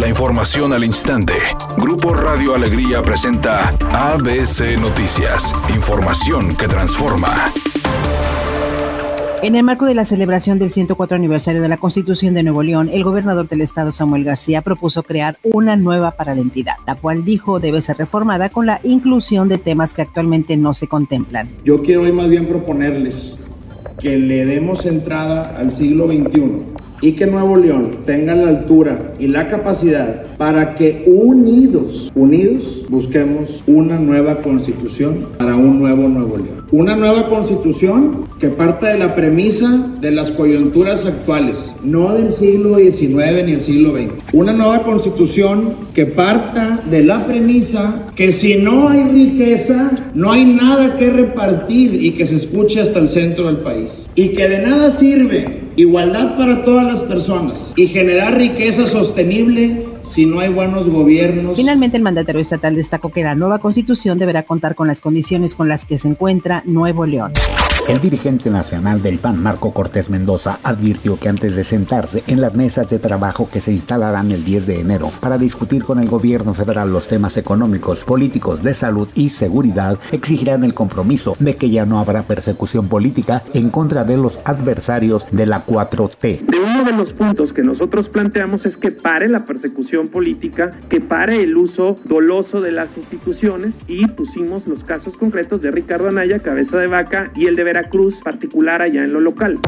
La información al instante. Grupo Radio Alegría presenta ABC Noticias. Información que transforma. En el marco de la celebración del 104 aniversario de la Constitución de Nuevo León, el gobernador del estado Samuel García propuso crear una nueva identidad, la cual dijo debe ser reformada con la inclusión de temas que actualmente no se contemplan. Yo quiero hoy más bien proponerles que le demos entrada al siglo XXI y que Nuevo León tenga la altura y la capacidad para que unidos, unidos, busquemos una nueva constitución para un nuevo Nuevo León. Una nueva constitución que parta de la premisa de las coyunturas actuales, no del siglo XIX ni el siglo XX. Una nueva constitución que parta de la premisa que si no hay riqueza, no hay nada que repartir y que se escuche hasta el centro del país. Y que de nada sirve igualdad para todas las personas y generar riqueza sostenible si no hay buenos gobiernos. Finalmente, el mandatario estatal destacó que la nueva constitución deberá contar con las condiciones con las que se encuentra Nuevo León. El dirigente nacional del PAN, Marco Cortés Mendoza, advirtió que antes de sentarse en las mesas de trabajo que se instalarán el 10 de enero para discutir con el gobierno federal los temas económicos, políticos, de salud y seguridad, exigirán el compromiso de que ya no habrá persecución política en contra de los adversarios de la 4T. De uno de los puntos que nosotros planteamos es que pare la persecución política, que pare el uso doloso de las instituciones y pusimos los casos concretos de Ricardo Anaya, cabeza de vaca, y el de Veracruz, particular allá en lo local.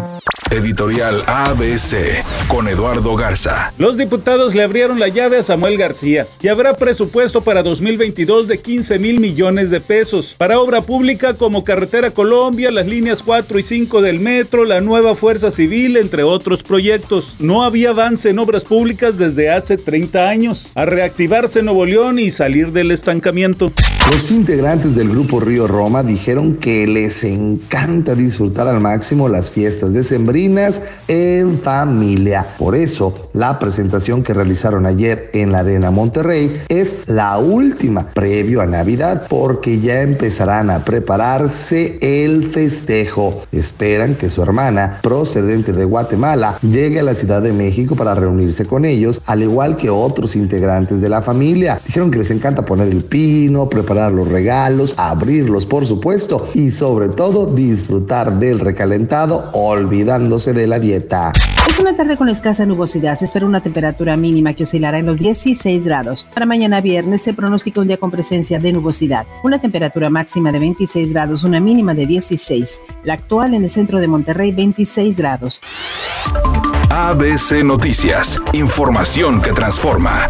Editorial ABC con Eduardo Garza. Los diputados le abrieron la llave a Samuel García y habrá presupuesto para 2022 de 15 mil millones de pesos para obra pública como Carretera Colombia, las líneas 4 y 5 del metro, la nueva Fuerza Civil, entre otros proyectos. No había avance en obras públicas desde hace 30 años. A reactivarse Nuevo León y salir del estancamiento. Los integrantes del grupo Río Roma dijeron que les encanta disfrutar al máximo las fiestas decembrinas en familia. Por eso, la presentación que realizaron ayer en la Arena Monterrey es la última previo a Navidad porque ya empezarán a prepararse el festejo. Esperan que su hermana, procedente de Guatemala, llegue a la Ciudad de México para reunirse con ellos, al igual que otros integrantes de la familia. Dijeron que les encanta poner el pino, preparar los regalos, abrirlos por supuesto y sobre todo disfrutar del recalentado olvidándose de la dieta. Es una tarde con escasa nubosidad. Se espera una temperatura mínima que oscilará en los 16 grados. Para mañana viernes se pronostica un día con presencia de nubosidad. Una temperatura máxima de 26 grados, una mínima de 16. La actual en el centro de Monterrey, 26 grados. ABC Noticias. Información que transforma.